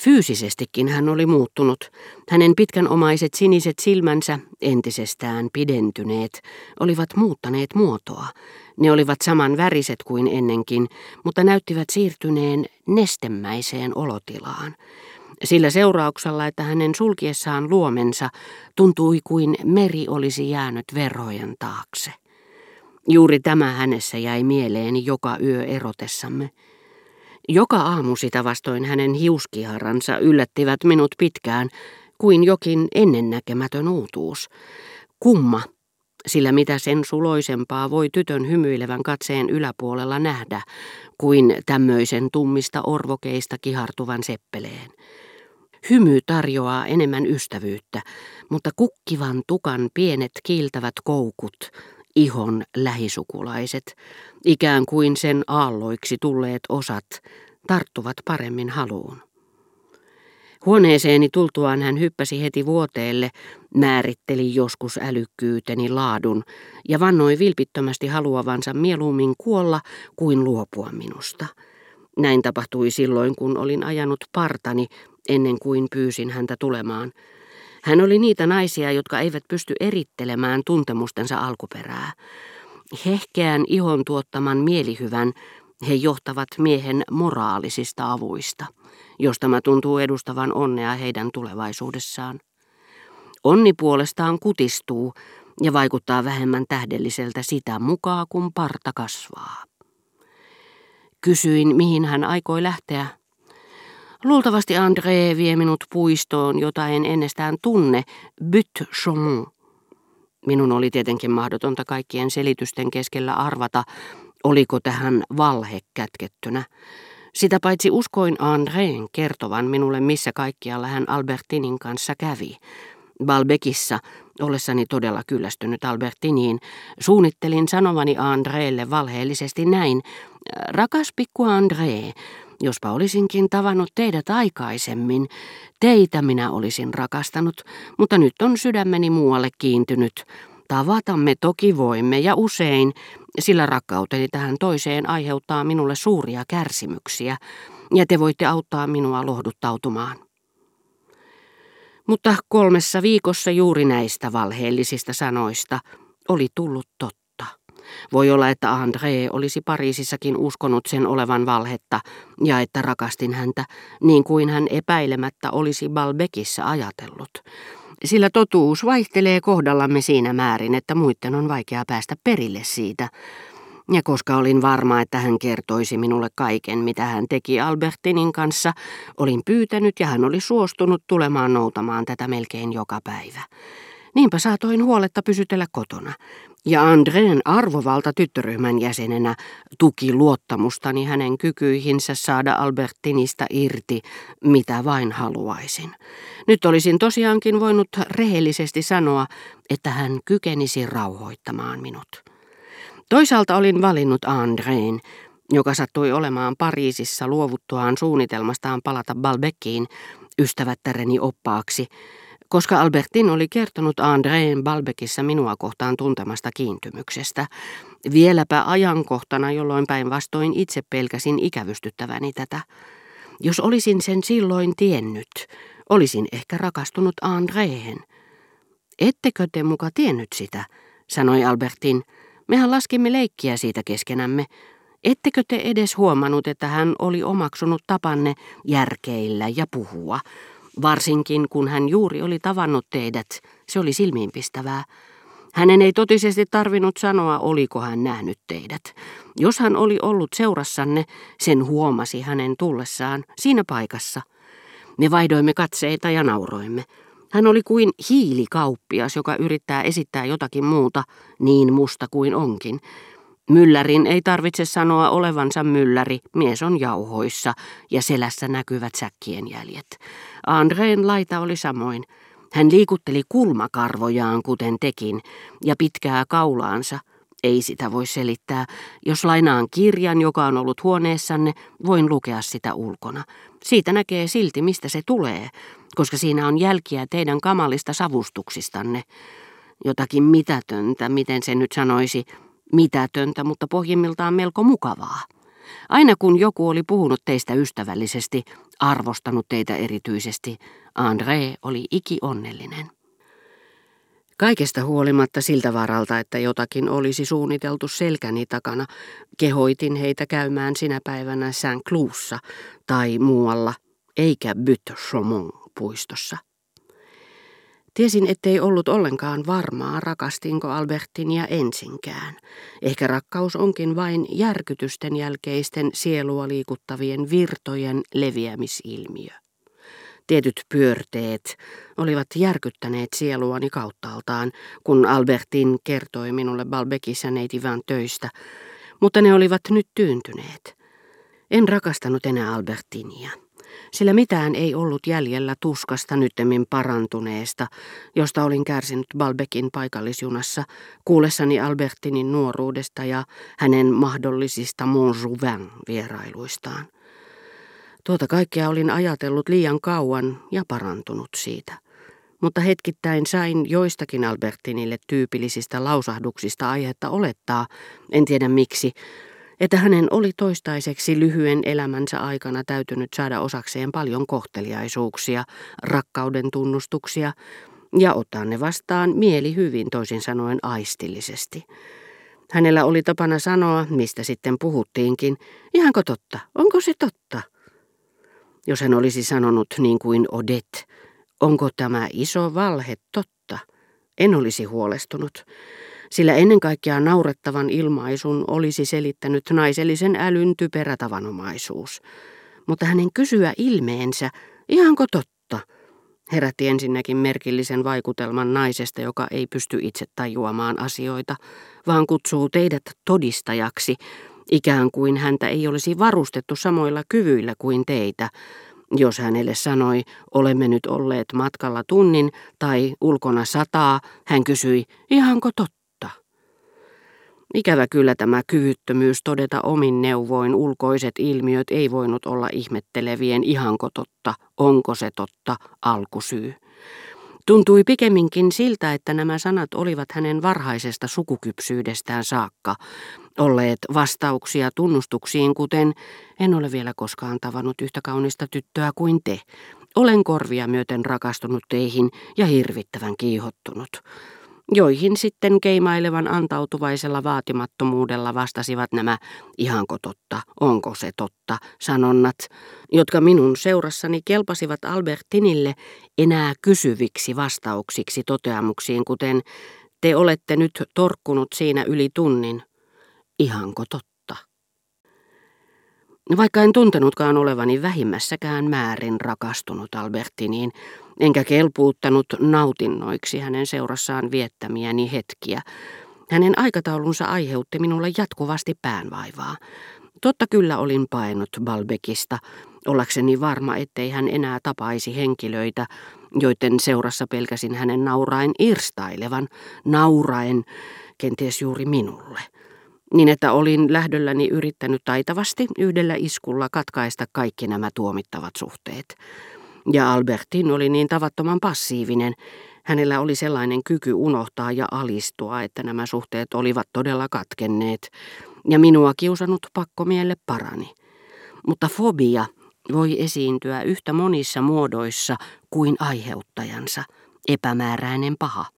Fyysisestikin hän oli muuttunut. Hänen pitkänomaiset siniset silmänsä, entisestään pidentyneet, olivat muuttaneet muotoa. Ne olivat saman väriset kuin ennenkin, mutta näyttivät siirtyneen nestemäiseen olotilaan. Sillä seurauksella, että hänen sulkiessaan luomensa tuntui kuin meri olisi jäänyt verhojen taakse. Juuri tämä hänessä jäi mieleeni joka yö erotessamme. Joka aamu sitä vastoin hänen hiuskiharansa yllättivät minut pitkään kuin jokin ennennäkemätön uutuus. Kumma, sillä mitä sen suloisempaa voi tytön hymyilevän katseen yläpuolella nähdä, kuin tämmöisen tummista orvokeista kihartuvan seppeleen. Hymy tarjoaa enemmän ystävyyttä, mutta kukkivan tukan pienet kiiltävät koukut ihon lähisukulaiset, ikään kuin sen aalloiksi tulleet osat, tarttuvat paremmin haluun. Huoneeseeni tultuaan hän hyppäsi heti vuoteelle, määritteli joskus älykkyyteni laadun ja vannoi vilpittömästi haluavansa mieluummin kuolla kuin luopua minusta. Näin tapahtui silloin, kun olin ajanut partani ennen kuin pyysin häntä tulemaan – hän oli niitä naisia, jotka eivät pysty erittelemään tuntemustensa alkuperää. Hehkeän ihon tuottaman mielihyvän he johtavat miehen moraalisista avuista, jos tämä tuntuu edustavan onnea heidän tulevaisuudessaan. Onni puolestaan kutistuu ja vaikuttaa vähemmän tähdelliseltä sitä mukaan, kun parta kasvaa. Kysyin, mihin hän aikoi lähteä, Luultavasti André vie minut puistoon, jota en ennestään tunne, Byt. Minun oli tietenkin mahdotonta kaikkien selitysten keskellä arvata, oliko tähän valhe kätkettynä. Sitä paitsi uskoin Andreen kertovan minulle, missä kaikkialla hän Albertinin kanssa kävi. Balbekissa, ollessani todella kyllästynyt Albertiniin, suunnittelin sanovani Andreelle valheellisesti näin. Rakas pikku André, Jospa olisinkin tavannut teidät aikaisemmin, teitä minä olisin rakastanut, mutta nyt on sydämeni muualle kiintynyt. Tavatamme toki voimme ja usein, sillä rakkauteni tähän toiseen aiheuttaa minulle suuria kärsimyksiä, ja te voitte auttaa minua lohduttautumaan. Mutta kolmessa viikossa juuri näistä valheellisista sanoista oli tullut totta. Voi olla, että André olisi Pariisissakin uskonut sen olevan valhetta ja että rakastin häntä, niin kuin hän epäilemättä olisi Balbekissa ajatellut. Sillä totuus vaihtelee kohdallamme siinä määrin, että muiden on vaikea päästä perille siitä. Ja koska olin varma, että hän kertoisi minulle kaiken, mitä hän teki Albertinin kanssa, olin pyytänyt ja hän oli suostunut tulemaan noutamaan tätä melkein joka päivä. Niinpä saatoin huoletta pysytellä kotona, ja Andreen arvovalta tyttöryhmän jäsenenä tuki luottamustani hänen kykyihinsä saada Albertinista irti, mitä vain haluaisin. Nyt olisin tosiaankin voinut rehellisesti sanoa, että hän kykenisi rauhoittamaan minut. Toisaalta olin valinnut Andreen, joka sattui olemaan Pariisissa luovuttuaan suunnitelmastaan palata Balbeckiin ystävättäreni oppaaksi, koska Albertin oli kertonut Andreen Balbekissa minua kohtaan tuntemasta kiintymyksestä, vieläpä ajankohtana, jolloin päinvastoin itse pelkäsin ikävystyttäväni tätä. Jos olisin sen silloin tiennyt, olisin ehkä rakastunut Andreen. Ettekö te muka tiennyt sitä, sanoi Albertin. Mehän laskimme leikkiä siitä keskenämme. Ettekö te edes huomannut, että hän oli omaksunut tapanne järkeillä ja puhua, Varsinkin kun hän juuri oli tavannut teidät, se oli silmiinpistävää. Hänen ei totisesti tarvinnut sanoa, oliko hän nähnyt teidät. Jos hän oli ollut seurassanne, sen huomasi hänen tullessaan siinä paikassa. Me vaihdoimme katseita ja nauroimme. Hän oli kuin hiilikauppias, joka yrittää esittää jotakin muuta, niin musta kuin onkin. Myllärin ei tarvitse sanoa olevansa mylläri, mies on jauhoissa ja selässä näkyvät säkkien jäljet. Andreen laita oli samoin. Hän liikutteli kulmakarvojaan kuten tekin ja pitkää kaulaansa. Ei sitä voi selittää. Jos lainaan kirjan, joka on ollut huoneessanne, voin lukea sitä ulkona. Siitä näkee silti, mistä se tulee, koska siinä on jälkiä teidän kamalista savustuksistanne. Jotakin mitätöntä, miten se nyt sanoisi, mitätöntä, mutta pohjimmiltaan melko mukavaa. Aina kun joku oli puhunut teistä ystävällisesti, arvostanut teitä erityisesti. André oli iki onnellinen. Kaikesta huolimatta siltä varalta, että jotakin olisi suunniteltu selkäni takana, kehoitin heitä käymään sinä päivänä Saint Cloussa tai muualla, eikä Butte-Chaumont puistossa. Tiesin, ettei ollut ollenkaan varmaa, rakastinko Albertinia ensinkään. Ehkä rakkaus onkin vain järkytysten jälkeisten sielua liikuttavien virtojen leviämisilmiö. Tietyt pyörteet olivat järkyttäneet sieluani kauttaaltaan, kun Albertin kertoi minulle Balbekissa neitivan töistä, mutta ne olivat nyt tyyntyneet. En rakastanut enää Albertinia sillä mitään ei ollut jäljellä tuskasta nyttemmin parantuneesta, josta olin kärsinyt Balbekin paikallisjunassa, kuullessani Albertinin nuoruudesta ja hänen mahdollisista Montjouvin vierailuistaan. Tuota kaikkea olin ajatellut liian kauan ja parantunut siitä. Mutta hetkittäin sain joistakin Albertinille tyypillisistä lausahduksista aihetta olettaa, en tiedä miksi, että hänen oli toistaiseksi lyhyen elämänsä aikana täytynyt saada osakseen paljon kohteliaisuuksia, rakkauden tunnustuksia ja ottaa ne vastaan mieli hyvin toisin sanoen aistillisesti. Hänellä oli tapana sanoa, mistä sitten puhuttiinkin, ihanko totta, onko se totta? Jos hän olisi sanonut niin kuin Odet, onko tämä iso valhe totta, en olisi huolestunut sillä ennen kaikkea naurettavan ilmaisun olisi selittänyt naisellisen älyn typerä tavanomaisuus. Mutta hänen kysyä ilmeensä, ihanko totta, herätti ensinnäkin merkillisen vaikutelman naisesta, joka ei pysty itse tajuamaan asioita, vaan kutsuu teidät todistajaksi, ikään kuin häntä ei olisi varustettu samoilla kyvyillä kuin teitä, jos hänelle sanoi, olemme nyt olleet matkalla tunnin tai ulkona sataa, hän kysyi, ihanko totta? Ikävä kyllä tämä kyvyttömyys todeta omin neuvoin ulkoiset ilmiöt ei voinut olla ihmettelevien ihanko totta, onko se totta, alkusyy. Tuntui pikemminkin siltä, että nämä sanat olivat hänen varhaisesta sukukypsyydestään saakka, olleet vastauksia tunnustuksiin, kuten en ole vielä koskaan tavannut yhtä kaunista tyttöä kuin te. Olen korvia myöten rakastunut teihin ja hirvittävän kiihottunut joihin sitten keimailevan antautuvaisella vaatimattomuudella vastasivat nämä ihanko totta, onko se totta sanonnat, jotka minun seurassani kelpasivat Albertinille enää kysyviksi vastauksiksi toteamuksiin, kuten te olette nyt torkkunut siinä yli tunnin. Ihanko totta? Vaikka en tuntenutkaan olevani vähimmässäkään määrin rakastunut Albertiniin, enkä kelpuuttanut nautinnoiksi hänen seurassaan viettämiäni hetkiä, hänen aikataulunsa aiheutti minulle jatkuvasti päänvaivaa. Totta kyllä olin painut Balbekista, ollakseni varma, ettei hän enää tapaisi henkilöitä, joiden seurassa pelkäsin hänen nauraen irstailevan, nauraen kenties juuri minulle niin että olin lähdölläni yrittänyt taitavasti yhdellä iskulla katkaista kaikki nämä tuomittavat suhteet. Ja Albertin oli niin tavattoman passiivinen, hänellä oli sellainen kyky unohtaa ja alistua, että nämä suhteet olivat todella katkenneet, ja minua kiusannut pakkomielle parani. Mutta fobia voi esiintyä yhtä monissa muodoissa kuin aiheuttajansa, epämääräinen paha.